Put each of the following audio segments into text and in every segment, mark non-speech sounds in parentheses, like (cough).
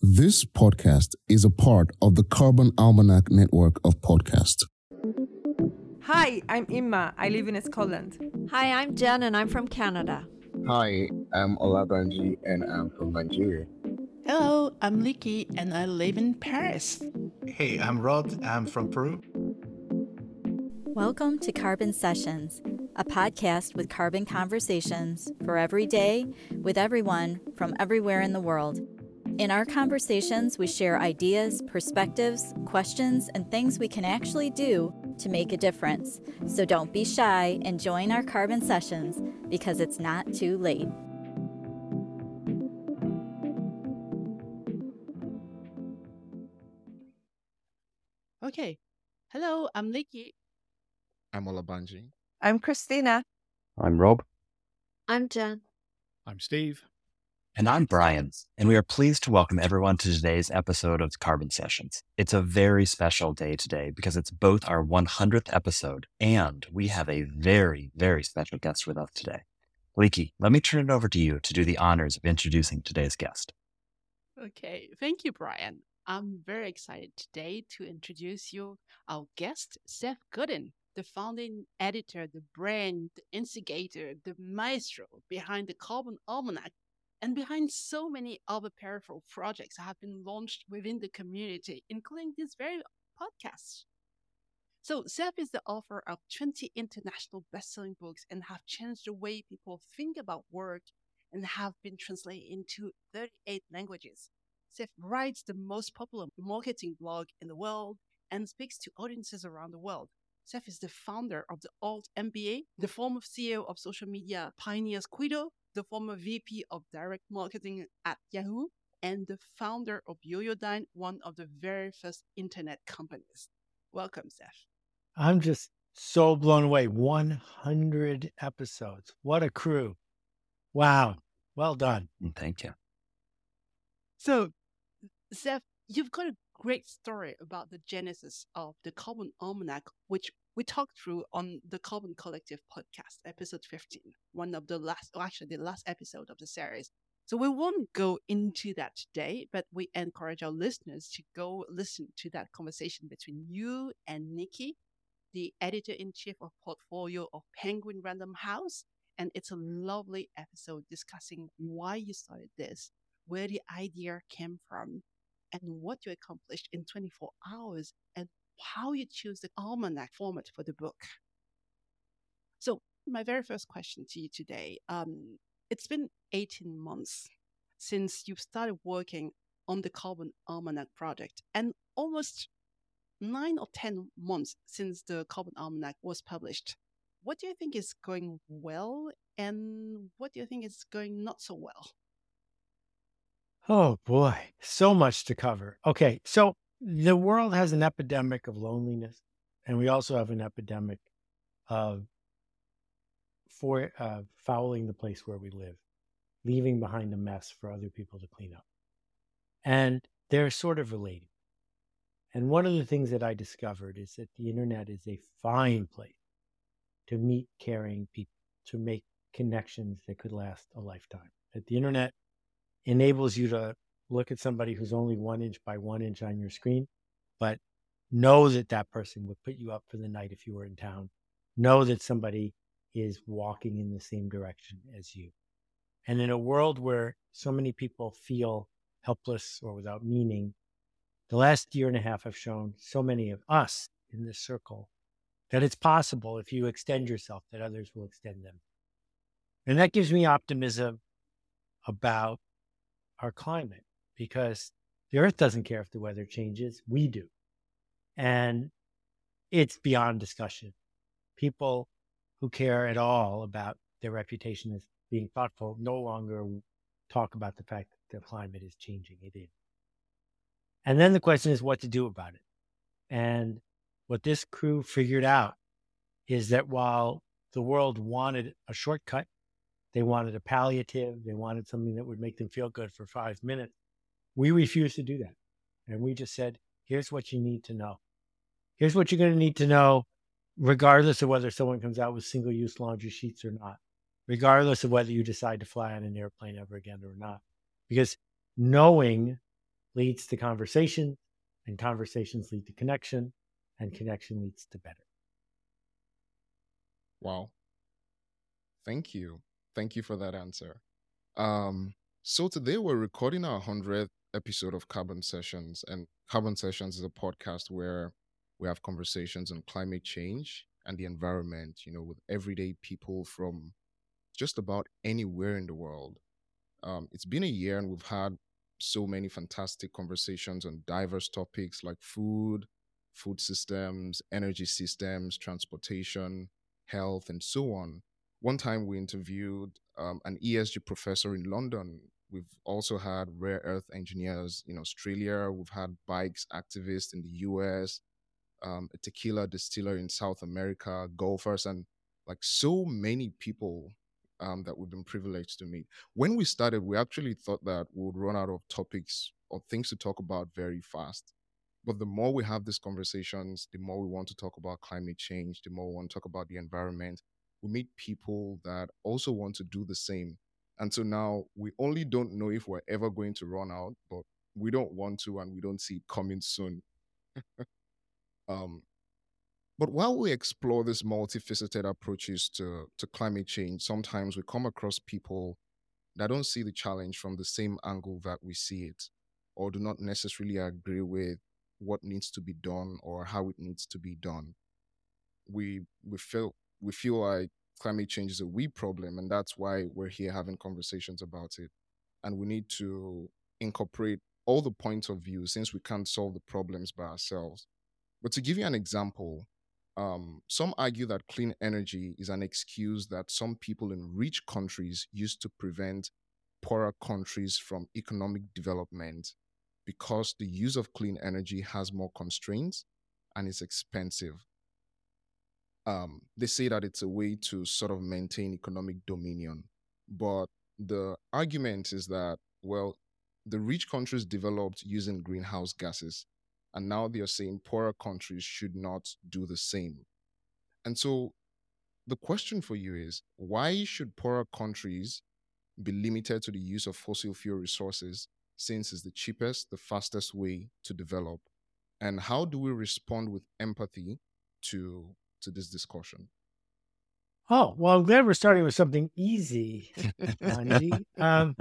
This podcast is a part of the Carbon Almanac network of podcasts. Hi, I'm Imma. I live in Scotland. Hi, I'm Jen and I'm from Canada. Hi, I'm Olabanji and I'm from Nigeria. Hello, I'm Liki and I live in Paris. Hey, I'm Rod. I'm from Peru. Welcome to Carbon Sessions, a podcast with carbon conversations for every day with everyone from everywhere in the world. In our conversations, we share ideas, perspectives, questions, and things we can actually do to make a difference. So don't be shy and join our carbon sessions because it's not too late. Okay. Hello, I'm Liki. I'm Olabanji. I'm Christina. I'm Rob. I'm Jen. I'm Steve. And I'm Brian. And we are pleased to welcome everyone to today's episode of Carbon Sessions. It's a very special day today because it's both our 100th episode and we have a very, very special guest with us today. Liki, let me turn it over to you to do the honors of introducing today's guest. Okay. Thank you, Brian. I'm very excited today to introduce you our guest, Seth Godin, the founding editor, the brain, the instigator, the maestro behind the Carbon Almanac and behind so many other peripheral projects that have been launched within the community, including this very podcast. So, Seth is the author of 20 international best-selling books and have changed the way people think about work and have been translated into 38 languages. Seth writes the most popular marketing blog in the world and speaks to audiences around the world. Seth is the founder of the Alt MBA, the former CEO of social media pioneer Squidoo, the former VP of direct marketing at Yahoo, and the founder of Yoyodyne, one of the very first internet companies. Welcome, Seth. I'm just so blown away. 100 episodes. What a crew. Wow. Well done. Mm, Thank you. So, Seth, you've got a great story about the genesis of the Carbon Almanac, which we talked through on the Carbon Collective podcast, episode 15, one of the last, or actually the last episode of the series. So we won't go into that today, but we encourage our listeners to go listen to that conversation between you and Nikki, the editor in chief of portfolio of Penguin Random House. And it's a lovely episode discussing why you started this, where the idea came from, and what you accomplished in 24 hours, how you choose the almanac format for the book. So, my very first question to you today um, it's been 18 months since you've started working on the Carbon Almanac project, and almost nine or 10 months since the Carbon Almanac was published. What do you think is going well, and what do you think is going not so well? Oh boy, so much to cover. Okay, so the world has an epidemic of loneliness, and we also have an epidemic of for uh, fouling the place where we live, leaving behind a mess for other people to clean up, and they're sort of related. And one of the things that I discovered is that the internet is a fine place to meet caring people, to make connections that could last a lifetime. That the internet enables you to look at somebody who's only one inch by one inch on your screen, but know that that person would put you up for the night if you were in town. Know that somebody is walking in the same direction as you. And in a world where so many people feel helpless or without meaning, the last year and a half have shown so many of us in this circle that it's possible if you extend yourself that others will extend them. And that gives me optimism about our climate because the earth doesn't care if the weather changes, we do. And it's beyond discussion. People who care at all about their reputation as being thoughtful no longer talk about the fact that the climate is changing. It is. And then the question is what to do about it. And what this crew figured out is that while the world wanted a shortcut, they wanted a palliative, they wanted something that would make them feel good for five minutes. We refused to do that. And we just said, here's what you need to know. Here's what you're going to need to know, regardless of whether someone comes out with single use laundry sheets or not, regardless of whether you decide to fly on an airplane ever again or not. Because knowing leads to conversation, and conversations lead to connection, and connection leads to better. Wow. Thank you. Thank you for that answer. Um, so today we're recording our 100th episode of Carbon Sessions, and Carbon Sessions is a podcast where we have conversations on climate change and the environment, you know, with everyday people from just about anywhere in the world. Um, it's been a year and we've had so many fantastic conversations on diverse topics like food, food systems, energy systems, transportation, health, and so on. One time we interviewed um, an ESG professor in London. We've also had rare earth engineers in Australia. We've had bikes activists in the US, um, a tequila distiller in South America, golfers, and like so many people um, that we've been privileged to meet. When we started, we actually thought that we would run out of topics or things to talk about very fast. But the more we have these conversations, the more we want to talk about climate change, the more we want to talk about the environment. We meet people that also want to do the same. And so now we only don't know if we're ever going to run out, but we don't want to and we don't see it coming soon. um, but while we explore these multifaceted approaches to, to climate change, sometimes we come across people that don't see the challenge from the same angle that we see it, or do not necessarily agree with what needs to be done or how it needs to be done. We we feel we feel like climate change is a we problem, and that's why we're here having conversations about it. And we need to incorporate all the points of view since we can't solve the problems by ourselves. But to give you an example, um, some argue that clean energy is an excuse that some people in rich countries use to prevent poorer countries from economic development because the use of clean energy has more constraints and is expensive. Um, they say that it's a way to sort of maintain economic dominion. But the argument is that, well, the rich countries developed using greenhouse gases and now they are saying poorer countries should not do the same. And so the question for you is why should poorer countries be limited to the use of fossil fuel resources since it's the cheapest, the fastest way to develop? And how do we respond with empathy to to this discussion? Oh, well, I'm glad we're starting with something easy, um,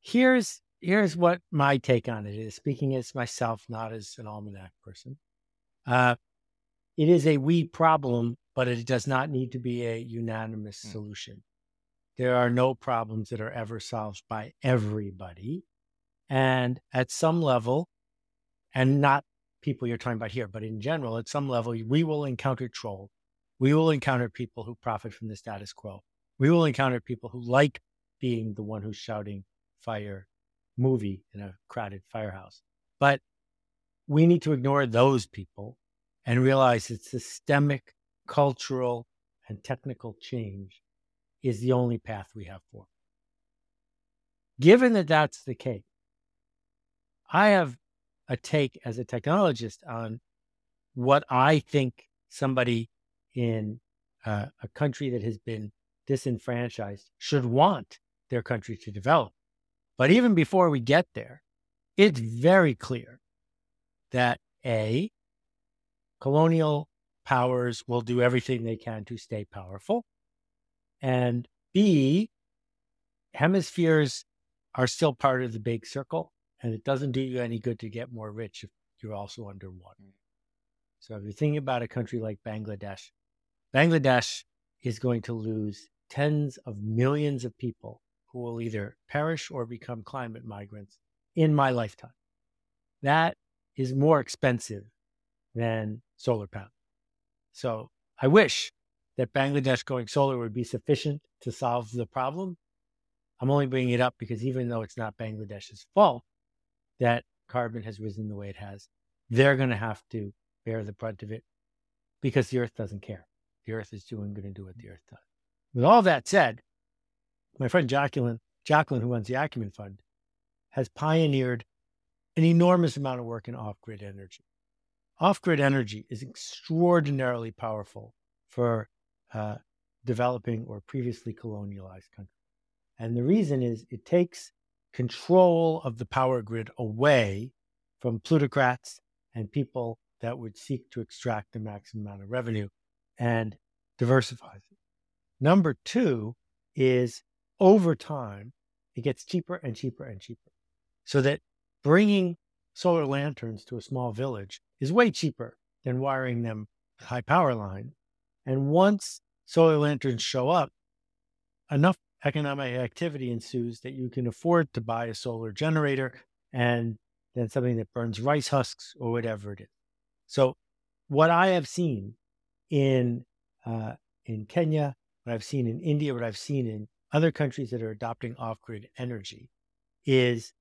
here's here's what my take on it is speaking as myself, not as an almanac person. Uh, it is a we problem, but it does not need to be a unanimous mm. solution. There are no problems that are ever solved by everybody. And at some level, and not people you're talking about here, but in general, at some level, we will encounter trolls. We will encounter people who profit from the status quo. We will encounter people who like being the one who's shouting fire movie in a crowded firehouse. But we need to ignore those people and realize that systemic, cultural, and technical change is the only path we have for. Given that that's the case, I have a take as a technologist on what I think somebody in uh, a country that has been disenfranchised should want their country to develop. But even before we get there, it's very clear that A, colonial powers will do everything they can to stay powerful. And B, hemispheres are still part of the big circle. And it doesn't do you any good to get more rich if you're also underwater. Mm. So if you're thinking about a country like Bangladesh, Bangladesh is going to lose tens of millions of people who will either perish or become climate migrants in my lifetime. That is more expensive than solar power. So I wish that Bangladesh going solar would be sufficient to solve the problem. I'm only bringing it up because even though it's not Bangladesh's fault that carbon has risen the way it has, they're going to have to bear the brunt of it because the earth doesn't care. The earth is doing going to do what the earth does. With all that said, my friend Jacqueline, Jacqueline, who runs the Acumen Fund, has pioneered an enormous amount of work in off grid energy. Off grid energy is extraordinarily powerful for uh, developing or previously colonialized countries. And the reason is it takes control of the power grid away from plutocrats and people that would seek to extract the maximum amount of revenue and diversifies it. Number two is over time, it gets cheaper and cheaper and cheaper. So that bringing solar lanterns to a small village is way cheaper than wiring them high power line. And once solar lanterns show up, enough economic activity ensues that you can afford to buy a solar generator and then something that burns rice husks or whatever it is. So, what I have seen in uh, in Kenya, what I've seen in India, what I've seen in other countries that are adopting off grid energy, is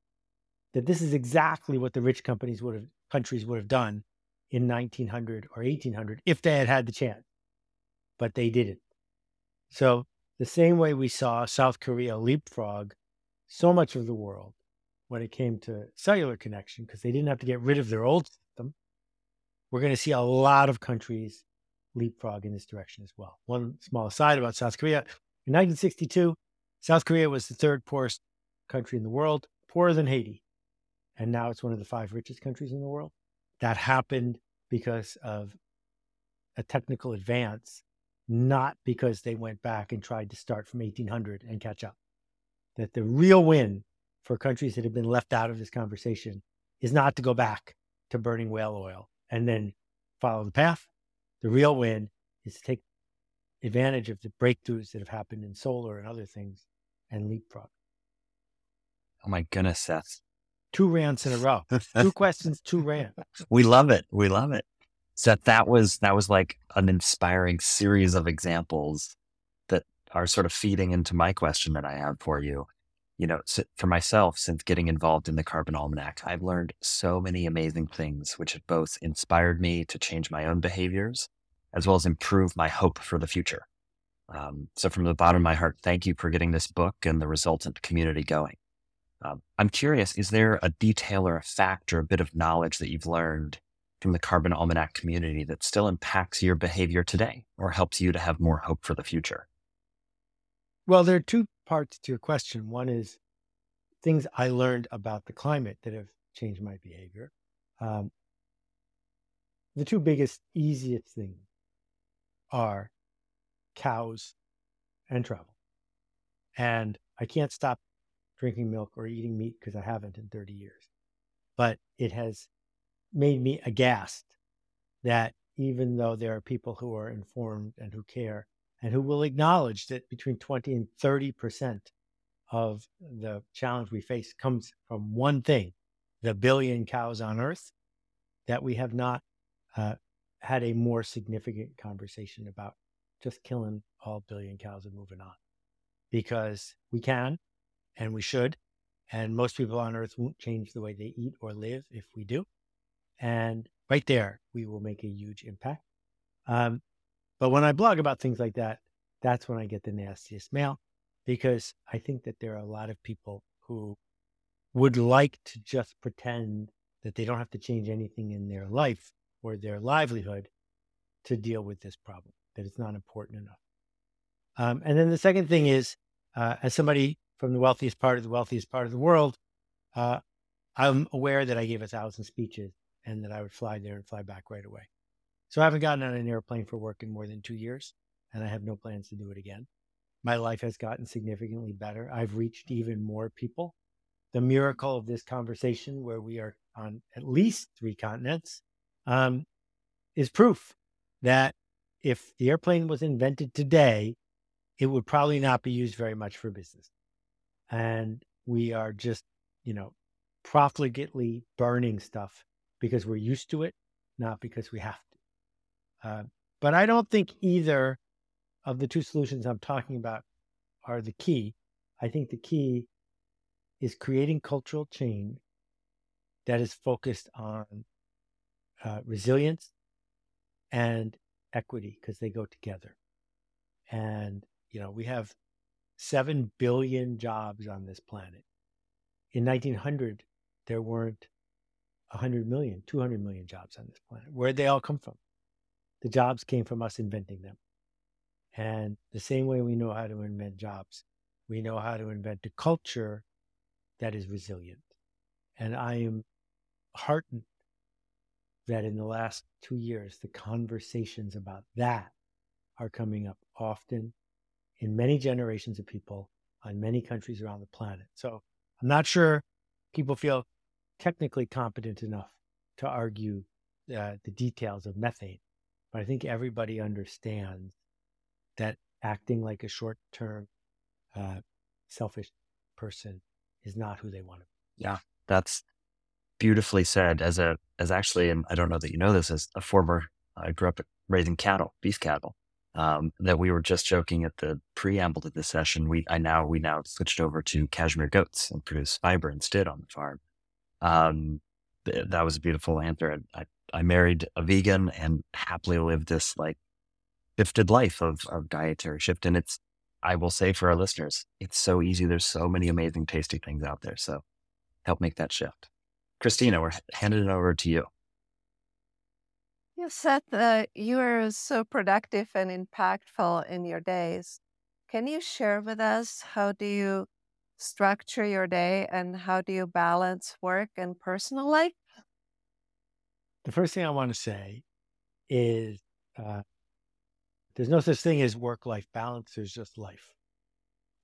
that this is exactly what the rich companies would have countries would have done in 1900 or 1800 if they had had the chance, but they didn't. So the same way we saw South Korea leapfrog so much of the world when it came to cellular connection because they didn't have to get rid of their old system. We're going to see a lot of countries leapfrog in this direction as well. One small aside about South Korea. In 1962, South Korea was the third poorest country in the world, poorer than Haiti. And now it's one of the five richest countries in the world. That happened because of a technical advance not because they went back and tried to start from 1800 and catch up. That the real win for countries that have been left out of this conversation is not to go back to burning whale oil and then follow the path. The real win is to take advantage of the breakthroughs that have happened in solar and other things and leapfrog. Oh my goodness, Seth. Two rants in a row. two questions, two rants. (laughs) We love it. We love it. So that was that was like an inspiring series of examples that are sort of feeding into my question that I have for you. You know, for myself, since getting involved in the Carbon Almanac, I've learned so many amazing things, which have both inspired me to change my own behaviors, as well as improve my hope for the future. Um, so, from the bottom of my heart, thank you for getting this book and the resultant community going. Um, I'm curious, is there a detail or a fact or a bit of knowledge that you've learned from the Carbon Almanac community that still impacts your behavior today or helps you to have more hope for the future? Well, there are two parts to your question. One is things I learned about the climate that have changed my behavior. Um, the two biggest, easiest things are cows and travel. And I can't stop drinking milk or eating meat because I haven't in 30 years. But it has made me aghast that even though there are people who are informed and who care and who will acknowledge that between 20 and 30 percent of the challenge we face comes from one thing the billion cows on earth that we have not uh, had a more significant conversation about just killing all billion cows and moving on. Because we can and we should and most people on earth won't change the way they eat or live if we do and right there, we will make a huge impact. Um, but when I blog about things like that, that's when I get the nastiest mail because I think that there are a lot of people who would like to just pretend that they don't have to change anything in their life or their livelihood to deal with this problem, that it's not important enough. Um, and then the second thing is, uh, as somebody from the wealthiest part of the wealthiest part of the world, uh, I'm aware that I gave a thousand speeches and that I would fly there and fly back right away. So I haven't gotten on an airplane for work in more than two years, and I have no plans to do it again. My life has gotten significantly better. I've reached even more people. The miracle of this conversation, where we are on at least three continents, um, is proof that if the airplane was invented today, it would probably not be used very much for business. And we are just, you know, profligately burning stuff because we're used to it, not because we have to. Uh, but I don't think either of the two solutions I'm talking about are the key. I think the key is creating cultural change that is focused on uh, resilience and equity because they go together. And, you know, we have 7 billion jobs on this planet. In 1900, there weren't 100 million, 200 million jobs on this planet. Where'd they all come from? The jobs came from us inventing them. And the same way we know how to invent jobs, we know how to invent a culture that is resilient. And I am heartened that in the last two years, the conversations about that are coming up often in many generations of people on many countries around the planet. So I'm not sure people feel technically competent enough to argue uh, the details of methane, but I think everybody understands that acting like a short term, uh, selfish person is not who they want to be. Yeah, that's beautifully said. As a, as actually, and I don't know that you know this, as a former, I grew up raising cattle, beef cattle. Um, that we were just joking at the preamble to this session. We, I now, we now switched over to cashmere goats and produce fiber instead on the farm. Um, th- that was a beautiful answer. I, I married a vegan and happily lived this like shifted life of, of dietary shift. And it's, I will say for our listeners, it's so easy. There's so many amazing, tasty things out there. So help make that shift. Christina, we're handing it over to you. You said that you are so productive and impactful in your days. Can you share with us how do you structure your day and how do you balance work and personal life? The first thing I want to say is uh, there's no such thing as work life balance, there's just life.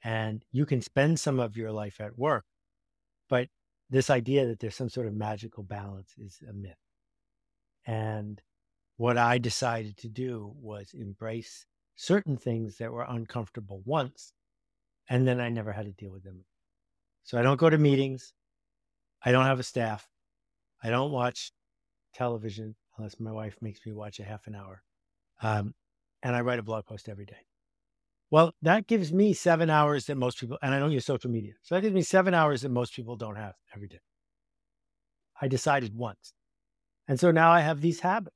And you can spend some of your life at work, but this idea that there's some sort of magical balance is a myth. And what I decided to do was embrace certain things that were uncomfortable once, and then I never had to deal with them. So I don't go to meetings. I don't have a staff. I don't watch television unless my wife makes me watch a half an hour. Um, and I write a blog post every day. Well, that gives me seven hours that most people, and I don't use social media. So that gives me seven hours that most people don't have every day. I decided once. And so now I have these habits.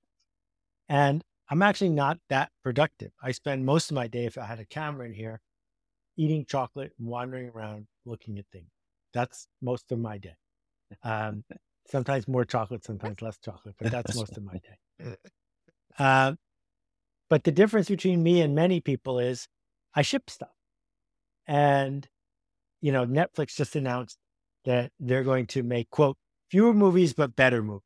And I'm actually not that productive. I spend most of my day, if I had a camera in here, eating chocolate and wandering around looking at things. That's most of my day. Um, sometimes more chocolate, sometimes less chocolate, but that's most of my day. (laughs) Uh, but the difference between me and many people is I ship stuff. And, you know, Netflix just announced that they're going to make, quote, fewer movies, but better movies.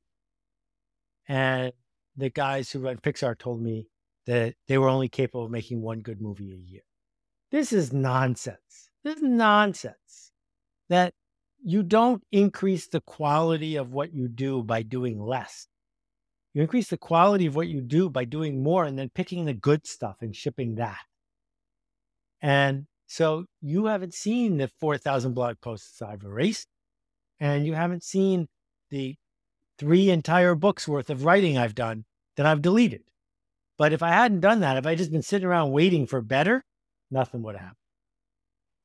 And the guys who run Pixar told me that they were only capable of making one good movie a year. This is nonsense. This is nonsense that you don't increase the quality of what you do by doing less. You increase the quality of what you do by doing more and then picking the good stuff and shipping that. And so you haven't seen the 4,000 blog posts I've erased, and you haven't seen the three entire books worth of writing I've done that I've deleted. But if I hadn't done that, if I'd just been sitting around waiting for better, nothing would have happened.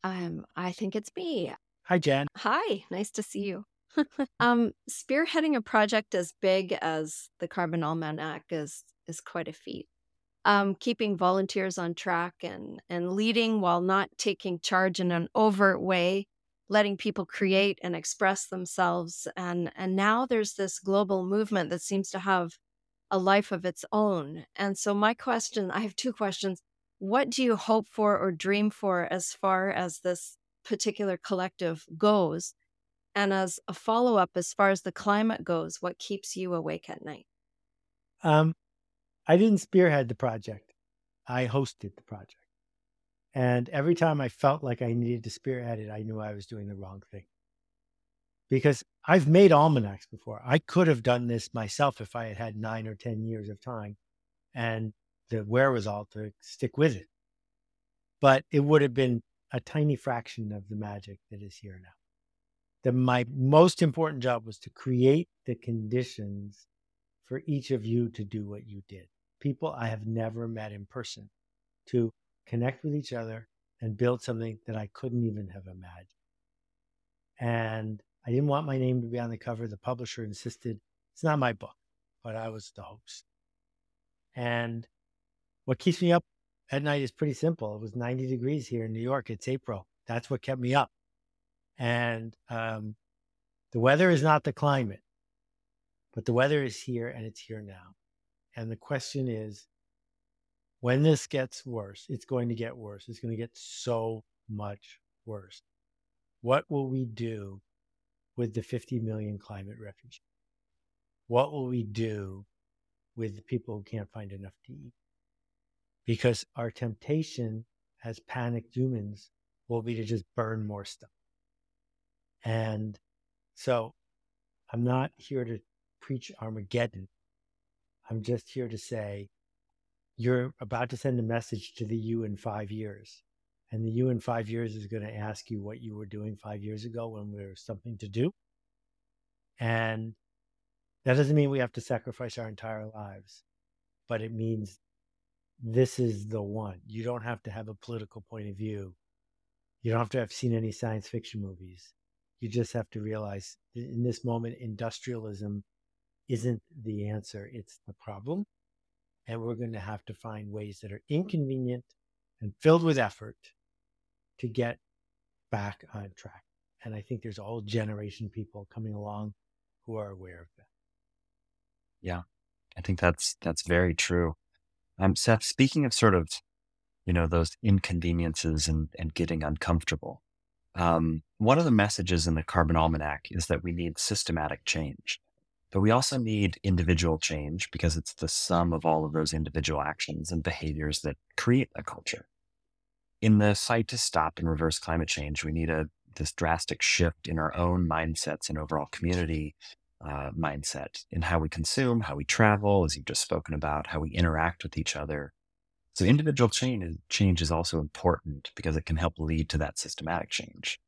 Um, I think it's me. Hi, Jen. Hi, nice to see you. (laughs) um, spearheading a project as big as the Carbon Almanac is is quite a feat. Um, keeping volunteers on track and and leading while not taking charge in an overt way, letting people create and express themselves, and and now there's this global movement that seems to have a life of its own. And so my question, I have two questions. What do you hope for or dream for as far as this particular collective goes? And as a follow up, as far as the climate goes, what keeps you awake at night? Um, I didn't spearhead the project. I hosted the project. And every time I felt like I needed to spearhead it, I knew I was doing the wrong thing. Because I've made almanacs before. I could have done this myself if I had had nine or 10 years of time and the wherewithal to stick with it. But it would have been a tiny fraction of the magic that is here now. The, my most important job was to create the conditions for each of you to do what you did. People I have never met in person to connect with each other and build something that I couldn't even have imagined. And I didn't want my name to be on the cover. The publisher insisted it's not my book, but I was the host. And what keeps me up at night is pretty simple. It was 90 degrees here in New York. It's April. That's what kept me up. And um, the weather is not the climate, but the weather is here and it's here now. And the question is when this gets worse, it's going to get worse. It's going to get so much worse. What will we do with the 50 million climate refugees? What will we do with the people who can't find enough to eat? Because our temptation as panicked humans will be to just burn more stuff. And so I'm not here to preach Armageddon. I'm just here to say you're about to send a message to the you in five years. And the you in five years is going to ask you what you were doing five years ago when there was something to do. And that doesn't mean we have to sacrifice our entire lives, but it means this is the one. You don't have to have a political point of view. You don't have to have seen any science fiction movies. You just have to realize in this moment, industrialism isn't the answer, it's the problem. And we're going to have to find ways that are inconvenient and filled with effort to get back on track. And I think there's all generation people coming along who are aware of that. Yeah, I think that's that's very true. Um, Seth, speaking of sort of, you know, those inconveniences and and getting uncomfortable, um, one of the messages in the Carbon Almanac is that we need systematic change, but we also need individual change because it's the sum of all of those individual actions and behaviors that create a culture. In the fight to stop and reverse climate change, we need a this drastic shift in our own mindsets and overall community uh, mindset in how we consume, how we travel, as you've just spoken about, how we interact with each other. So individual change, change is also important because it can help lead to that systematic change.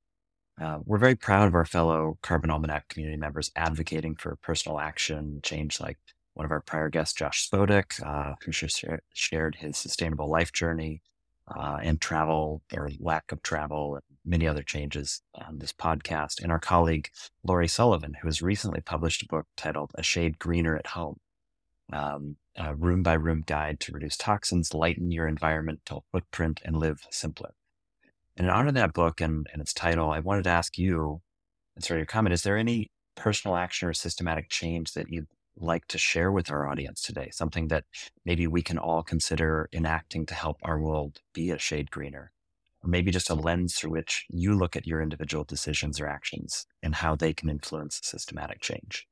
Uh, we're very proud of our fellow Carbon Almanac community members advocating for personal action change, like one of our prior guests, Josh Spodek, uh, who shared his sustainable life journey uh, and travel or lack of travel many other changes on this podcast. And our colleague, Laurie Sullivan, who has recently published a book titled A Shade Greener at Home, um, a room by room guide to reduce toxins, lighten your environmental footprint, and live simpler. And in honor of that book and, and its title, I wanted to ask you, and sort of your comment, is there any personal action or systematic change that you'd like to share with our audience today? Something that maybe we can all consider enacting to help our world be a shade greener? Or maybe just a lens through which you look at your individual decisions or actions and how they can influence systematic change.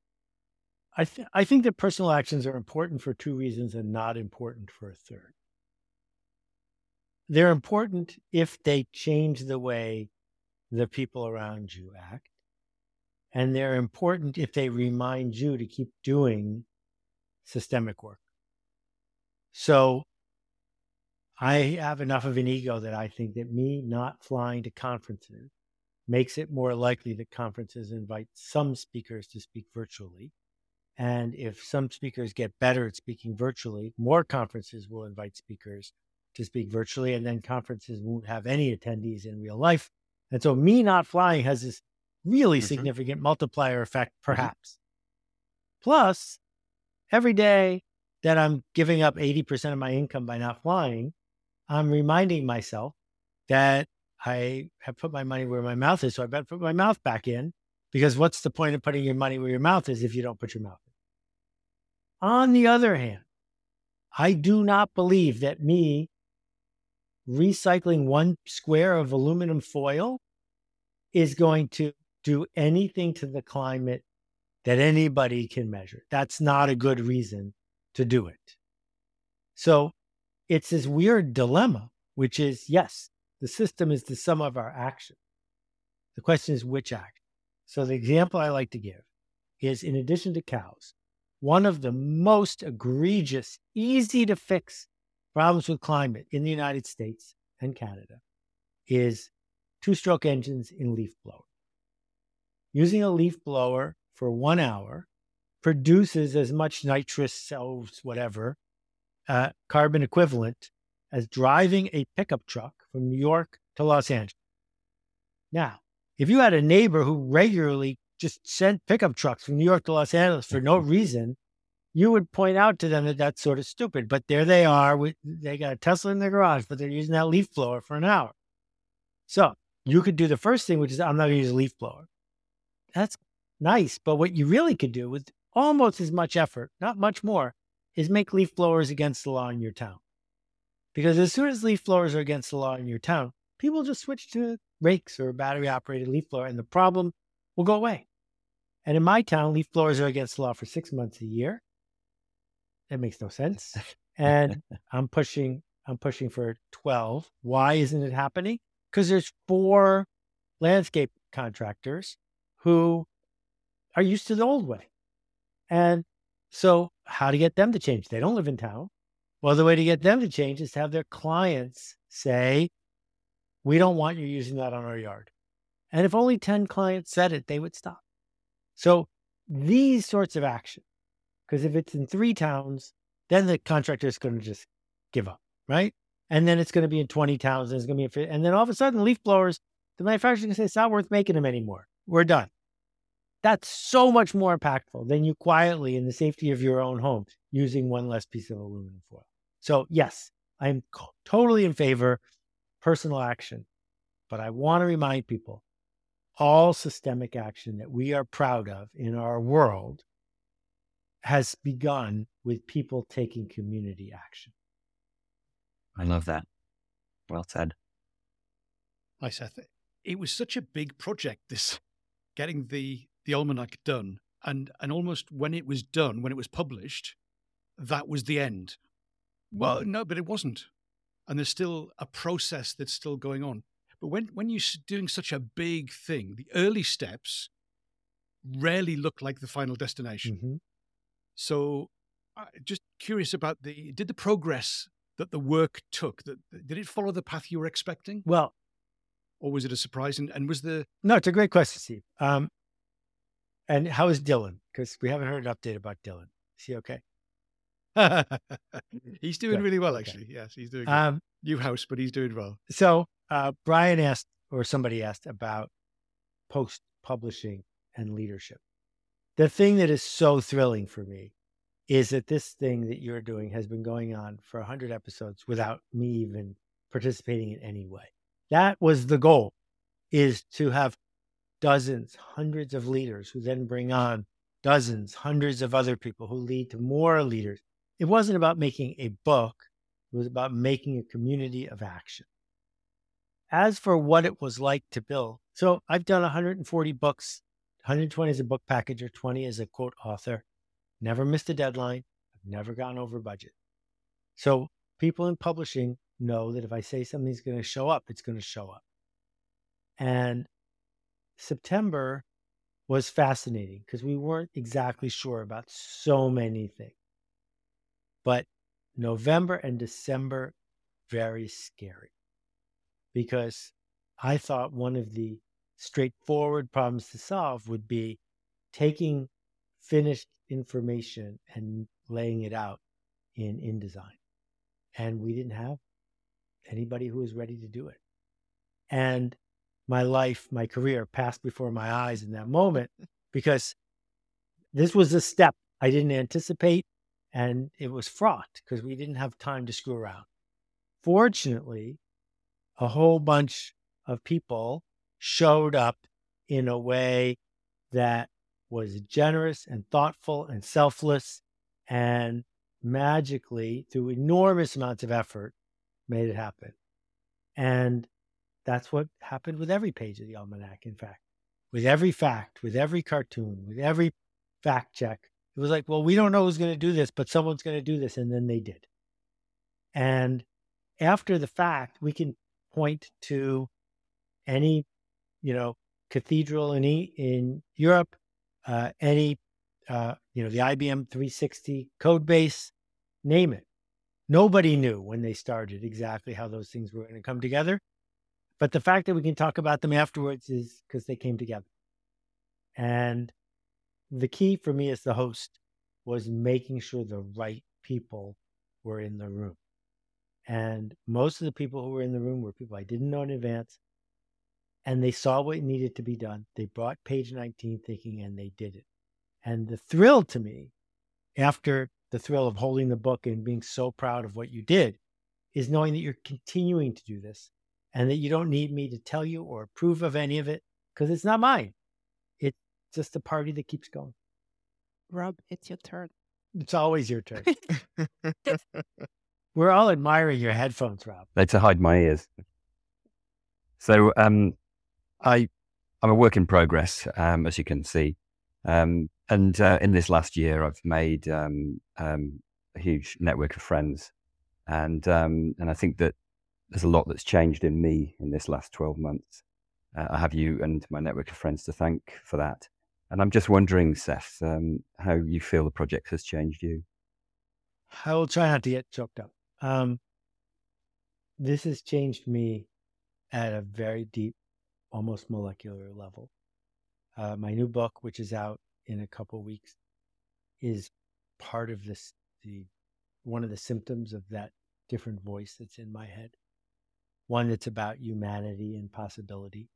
I, th- I think that personal actions are important for two reasons and not important for a third. They're important if they change the way the people around you act. And they're important if they remind you to keep doing systemic work. So I have enough of an ego that I think that me not flying to conferences makes it more likely that conferences invite some speakers to speak virtually. And if some speakers get better at speaking virtually, more conferences will invite speakers to speak virtually, and then conferences won't have any attendees in real life. And so, me not flying has this really mm-hmm. significant multiplier effect, mm-hmm. perhaps. Mm-hmm. Plus, every day that I'm giving up 80% of my income by not flying, I'm reminding myself that I have put my money where my mouth is. So I better put my mouth back in because what's the point of putting your money where your mouth is if you don't put your mouth in? On the other hand, I do not believe that me recycling one square of aluminum foil is going to do anything to the climate that anybody can measure. That's not a good reason to do it. So it's this weird dilemma, which is yes, the system is the sum of our actions. The question is which action. So the example I like to give is in addition to cows, one of the most egregious, easy to fix problems with climate in the United States and Canada is two stroke engines in leaf blowers. Using a leaf blower for one hour produces as much nitrous cells, whatever, uh, carbon equivalent as driving a pickup truck from New York to Los Angeles. Now, if you had a neighbor who regularly just sent pickup trucks from New York to Los Angeles for no (laughs) reason, you would point out to them that that's sort of stupid. But there they are. they got a Tesla in their garage, but they're using that leaf blower for an hour. So you could do the first thing, which is I'm not going to use a leaf blower. That's nice. But what you really could do with almost as much effort, not much more, is make leaf blowers against the law in your town. Because as soon as leaf blowers are against the law in your town, people just switch to rakes or battery operated leaf blower and the problem will go away. And in my town, leaf blowers are against the law for six months a year. That makes no sense. And (laughs) I'm pushing, I'm pushing for 12. Why isn't it happening? Because there's four landscape contractors who are used to the old way. And so how to get them to change? They don't live in town. Well, the way to get them to change is to have their clients say, we don't want you using that on our yard. And if only 10 clients said it, they would stop. So these sorts of action, because if it's in three towns, then the contractor is going to just give up, right? And then it's going to be in 20 towns, and it's going to be, and then all of a sudden, leaf blowers, the manufacturer's can say it's not worth making them anymore. We're done. That's so much more impactful than you quietly in the safety of your own home using one less piece of aluminum foil. So, yes, I'm totally in favor personal action, but I want to remind people all systemic action that we are proud of in our world has begun with people taking community action. I love that. Well said. Hi, Seth. It was such a big project, this getting the the almanac done. And and almost when it was done, when it was published, that was the end. Well, no, but it wasn't. And there's still a process that's still going on. But when, when you're doing such a big thing, the early steps rarely look like the final destination. Mm-hmm. So, uh, just curious about the did the progress that the work took that did it follow the path you were expecting? Well, or was it a surprise? And, and was the no? It's a great question, Steve. Um, and how is Dylan? Because we haven't heard an update about Dylan. Is he okay? (laughs) he's doing Good. really well, Okay. actually. Yes, he's doing good. Um, new house, but he's doing well. So uh, Brian asked, or somebody asked about post publishing and leadership. The thing that is so thrilling for me is that this thing that you're doing has been going on for 100 episodes without me even participating in any way. That was the goal is to have dozens, hundreds of leaders who then bring on dozens, hundreds of other people who lead to more leaders. It wasn't about making a book, it was about making a community of action. As for what it was like to build, so I've done 140 books, 120 as a book packager, 20 as a quote author, never missed a deadline, I've never gone over budget. So people in publishing know that if I say something's going to show up, it's going to show up. And September was fascinating because we weren't exactly sure about so many things. But November and December, very scary because I thought one of the straightforward problems to solve would be taking finished information and laying it out in InDesign. And we didn't have anybody who was ready to do it. And my life, my career passed before my eyes in that moment because this was a step I didn't anticipate and it was fraught because we didn't have time to screw around. Fortunately, a whole bunch of people showed up in a way that was generous and thoughtful and selfless and magically, through enormous amounts of effort, made it happen. And that's what happened with every page of the almanac, in fact, with every fact, with every cartoon, with every fact check. It was like, well, we don't know who's going to do this, but someone's going to do this. And then they did. And after the fact, we can point to any, you know, cathedral in, in Europe, uh, any, uh, you know, the IBM 360 code base, name it. Nobody knew when they started exactly how those things were going to come together. But the fact that we can talk about them afterwards is because they came together. And the key for me as the host was making sure the right people were in the room. And most of the people who were in the room were people I didn't know in advance. And they saw what needed to be done. They brought page 19 thinking and they did it. And the thrill to me, after the thrill of holding the book and being so proud of what you did, is knowing that you're continuing to do this and that you don't need me to tell you or approve of any of it because it's not mine. It's just a party that keeps going. Rob, it's your turn. It's always your turn. (laughs) We're all admiring your headphones, Rob. They're to hide my ears. So um, I, I'm a work in progress, um, as you can see. Um, and uh, in this last year, I've made um, um, a huge network of friends, and um, and I think that there's a lot that's changed in me in this last 12 months. Uh, I have you and my network of friends to thank for that. And I'm just wondering, Seth, um, how you feel the project has changed you. I will try not to get choked up. Um, this has changed me at a very deep, almost molecular level. Uh, my new book, which is out in a couple weeks, is part of this. The one of the symptoms of that different voice that's in my head. One that's about humanity and possibility,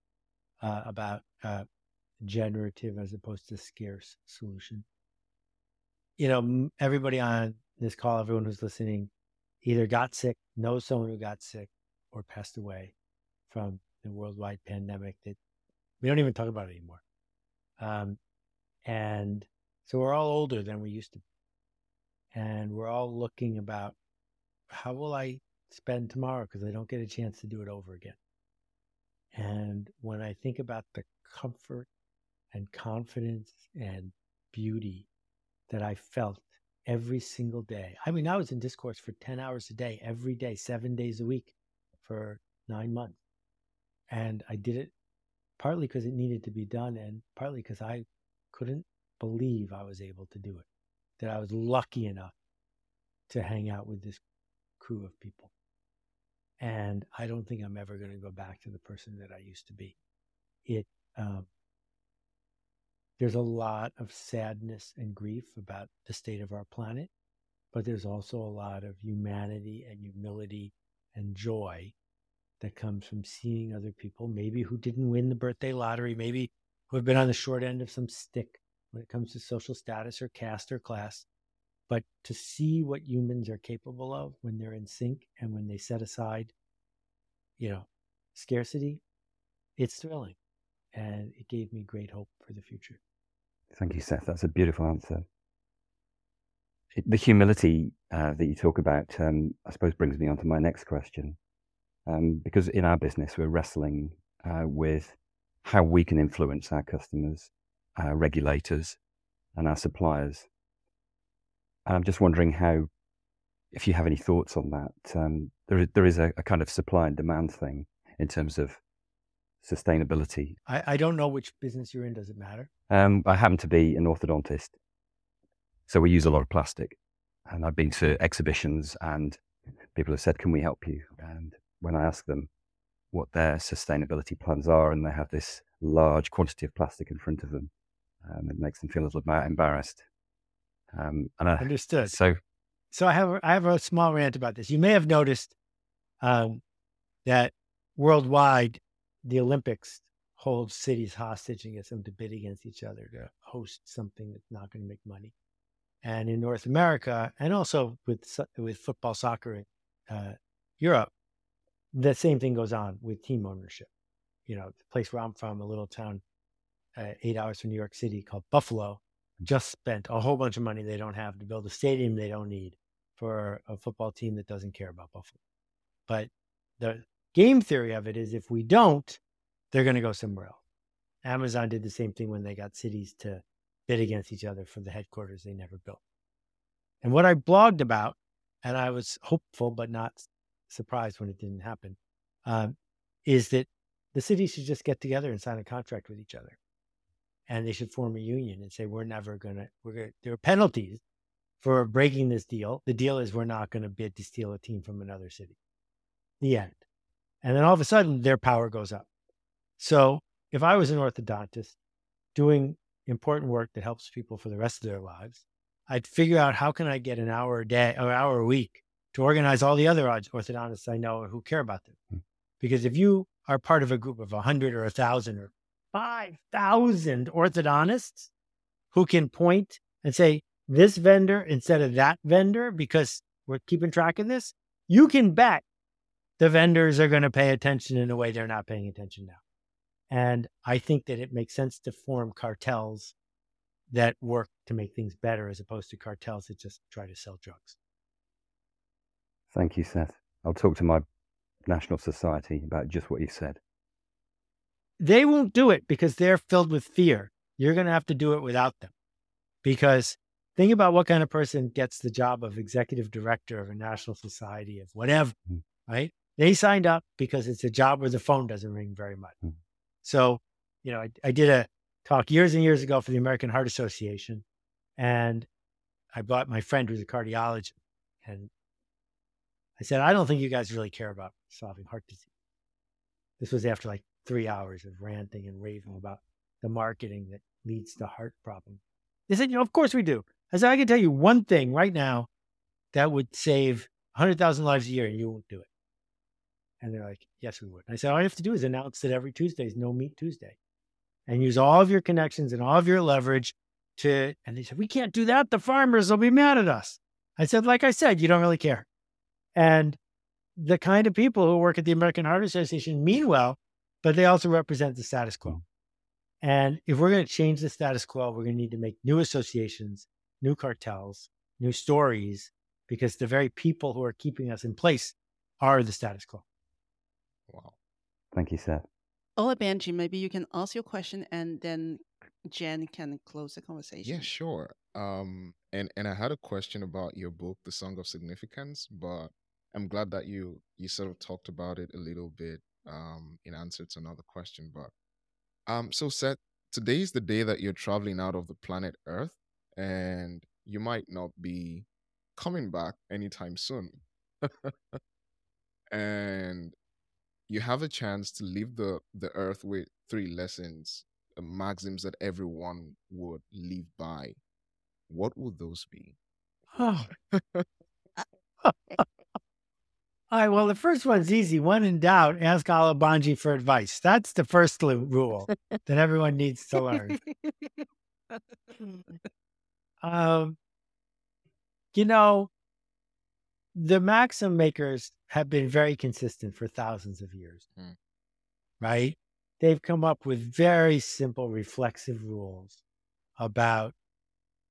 uh, about uh, generative as opposed to scarce solution. You know, everybody on this call, everyone who's listening, either got sick, knows someone who got sick, or passed away from the worldwide pandemic that we don't even talk about anymore. Um, and so we're all older than we used to be. And we're all looking about how will I spend tomorrow because I don't get a chance to do it over again. And when I think about the comfort and confidence and beauty that I felt every single day. I mean, I was in Discord for 10 hours a day, every day, seven days a week for nine months. And I did it partly because it needed to be done and partly because I couldn't believe I was able to do it, that I was lucky enough to hang out with this crew of people. And I don't think I'm ever going to go back to the person that I used to be. It, um, there's a lot of sadness and grief about the state of our planet, but there's also a lot of humanity and humility and joy that comes from seeing other people, maybe who didn't win the birthday lottery, maybe who have been on the short end of some stick when it comes to social status or caste or class. But to see what humans are capable of when they're in sync and when they set aside, you know, scarcity, it's thrilling. And it gave me great hope for the future. Thank you, Seth. That's a beautiful answer. The humility uh, that you talk about, um, I suppose, brings me on to my next question. Um, because in our business, we're wrestling uh, with how we can influence our customers, our regulators, and our suppliers. And I'm just wondering how, if you have any thoughts on that, um, there is, there is a, a, kind of supply and demand thing in terms of sustainability. I, I don't know which business you're in. Does it matter? Um, I happen to be an orthodontist, so we use a lot of plastic. And I've been to exhibitions, and people have said, "Can we help you?" And when I ask them what their sustainability plans are, and they have this large quantity of plastic in front of them, um, it makes them feel a little bit embarrassed. Um, and I, Understood. So, so I have I have a small rant about this. You may have noticed um, that worldwide, the Olympics hold cities hostage and get them to bid against each other to host something that's not going to make money. And in North America, and also with with football, soccer in uh, Europe, the same thing goes on with team ownership. You know, the place where I'm from, a little town uh, eight hours from New York City called Buffalo, just spent a whole bunch of money they don't have to build a stadium they don't need for a football team that doesn't care about Buffalo. But the game theory of it is if we don't, they're going to go somewhere else. Amazon did the same thing when they got cities to bid against each other for the headquarters they never built. And what I blogged about, and I was hopeful but not surprised when it didn't happen, um, is that the cities should just get together and sign a contract with each other. And they should form a union and say, we're never going to, we're going to, there are penalties for breaking this deal. The deal is we're not going to bid to steal a team from another city. The end. And then all of a sudden, their power goes up. So if I was an orthodontist doing important work that helps people for the rest of their lives, I'd figure out how can I get an hour a day or hour a week to organize all the other orthodontists I know who care about them. Hmm. Because if you are part of a group of 100 or 1,000 or 5,000 orthodontists who can point and say, this vendor instead of that vendor, because we're keeping track of this, you can bet the vendors are going to pay attention in a way they're not paying attention now. And I think that it makes sense to form cartels that work to make things better as opposed to cartels that just try to sell drugs. Thank you, Seth. I'll talk to my National Society about just what you said. They won't do it because they're filled with fear. you're going to have to do it without them. Because think about what kind of person gets the job of executive director of a national society of whatever, mm. right? They signed up because it's a job where the phone doesn't ring very much. Mm. So, you know, I, I did a talk years and years ago for the American Heart Association. And I brought my friend who's a cardiologist. And I said, I don't think you guys really care about solving heart disease. This was after like three hours of ranting and raving about the marketing that leads to heart problems. They said, you know, of course we do. I said, I can tell you one thing right now that would save 100,000 lives a year and you won't do it. And they're like, yes, we would. I said, all you have to do is announce that every Tuesday is no meat Tuesday and use all of your connections and all of your leverage to, and they said, we can't do that. The farmers will be mad at us. I said, like I said, you don't really care. And the kind of people who work at the American Heart Association mean well, but they also represent the status quo. And if we're going to change the status quo, we're going to need to make new associations, new cartels, new stories, because the very people who are keeping us in place are the status quo. Wow. Thank you, Seth. Olabanji, maybe you can ask your question and then Jen can close the conversation. Yeah, sure. Um, and and I had a question about your book, The Song of Significance, but I'm glad that you you sort of talked about it a little bit um in answer to another question. But um, so Seth, today is the day that you're traveling out of the planet Earth, and you might not be coming back anytime soon. and you have a chance to leave the, the earth with three lessons, uh, maxims that everyone would live by. What would those be? Oh. (laughs) (laughs) All right. Well, the first one's easy. When in doubt, ask Olabanji for advice. That's the first rule (laughs) that everyone needs to learn. (laughs) um, you know, the maxim makers have been very consistent for thousands of years, mm. right? They've come up with very simple reflexive rules about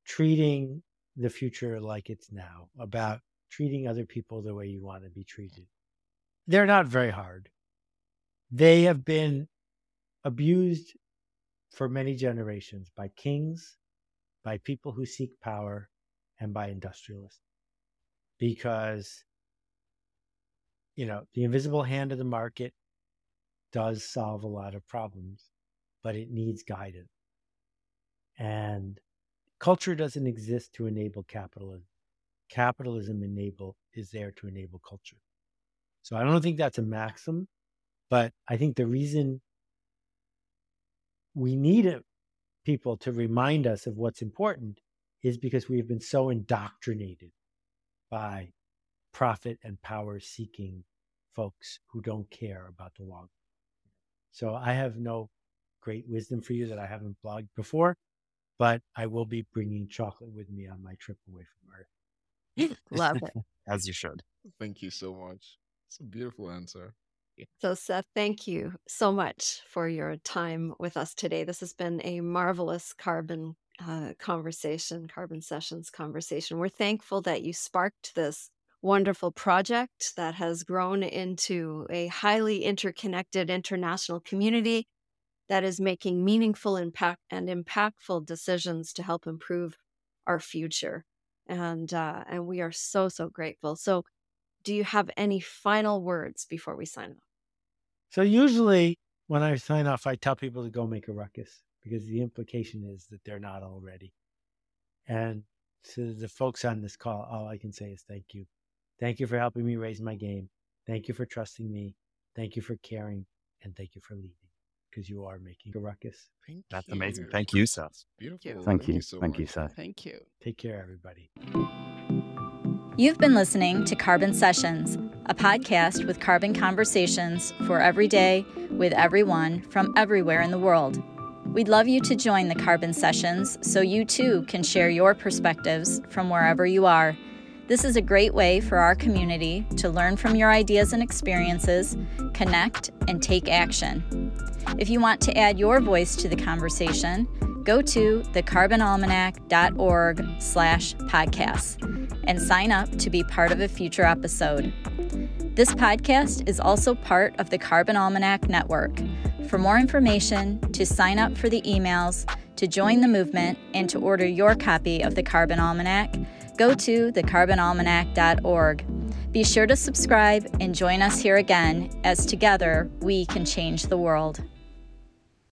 treating the future like it's now, about treating other people the way you want to be treated. They're not very hard. They have been abused for many generations by kings, by people who seek power, and by industrialists because you know the invisible hand of the market does solve a lot of problems but it needs guidance and culture doesn't exist to enable capitalism capitalism enable is there to enable culture so i don't think that's a maxim but i think the reason we need people to remind us of what's important is because we've been so indoctrinated by profit and power seeking folks who don't care about the long. So I have no great wisdom for you that I haven't blogged before, but I will be bringing chocolate with me on my trip away from Earth. (laughs) Love it. As you should. Thank you so much. It's a beautiful answer. So, Seth, thank you so much for your time with us today. This has been a marvelous carbon uh, conversation, Carbon Sessions conversation. We're thankful that you sparked this wonderful project that has grown into a highly interconnected international community that is making meaningful impact and impactful decisions to help improve our future. And uh, and we are so so grateful. So, do you have any final words before we sign off? So usually when I sign off, I tell people to go make a ruckus because the implication is that they're not already. And to the folks on this call, all I can say is thank you. Thank you for helping me raise my game. Thank you for trusting me. Thank you for caring. And thank you for leading because you are making a ruckus. Thank That's you. amazing. Thank you, Seth. Beautiful. Thank, Thank you. you so Thank you, much. Seth. Thank you. Take care, everybody. You've been listening to Carbon Sessions, a podcast with carbon conversations for every day with everyone from everywhere in the world. We'd love you to join the Carbon Sessions so you too can share your perspectives from wherever you are. This is a great way for our community to learn from your ideas and experiences, connect, and take action. If you want to add your voice to the conversation, go to thecarbonalmanac.org slash podcasts and sign up to be part of a future episode. This podcast is also part of the Carbon Almanac Network. For more information, to sign up for the emails, To join the movement and to order your copy of the Carbon Almanac, go to thecarbonalmanac.org. Be sure to subscribe and join us here again as together we can change the world.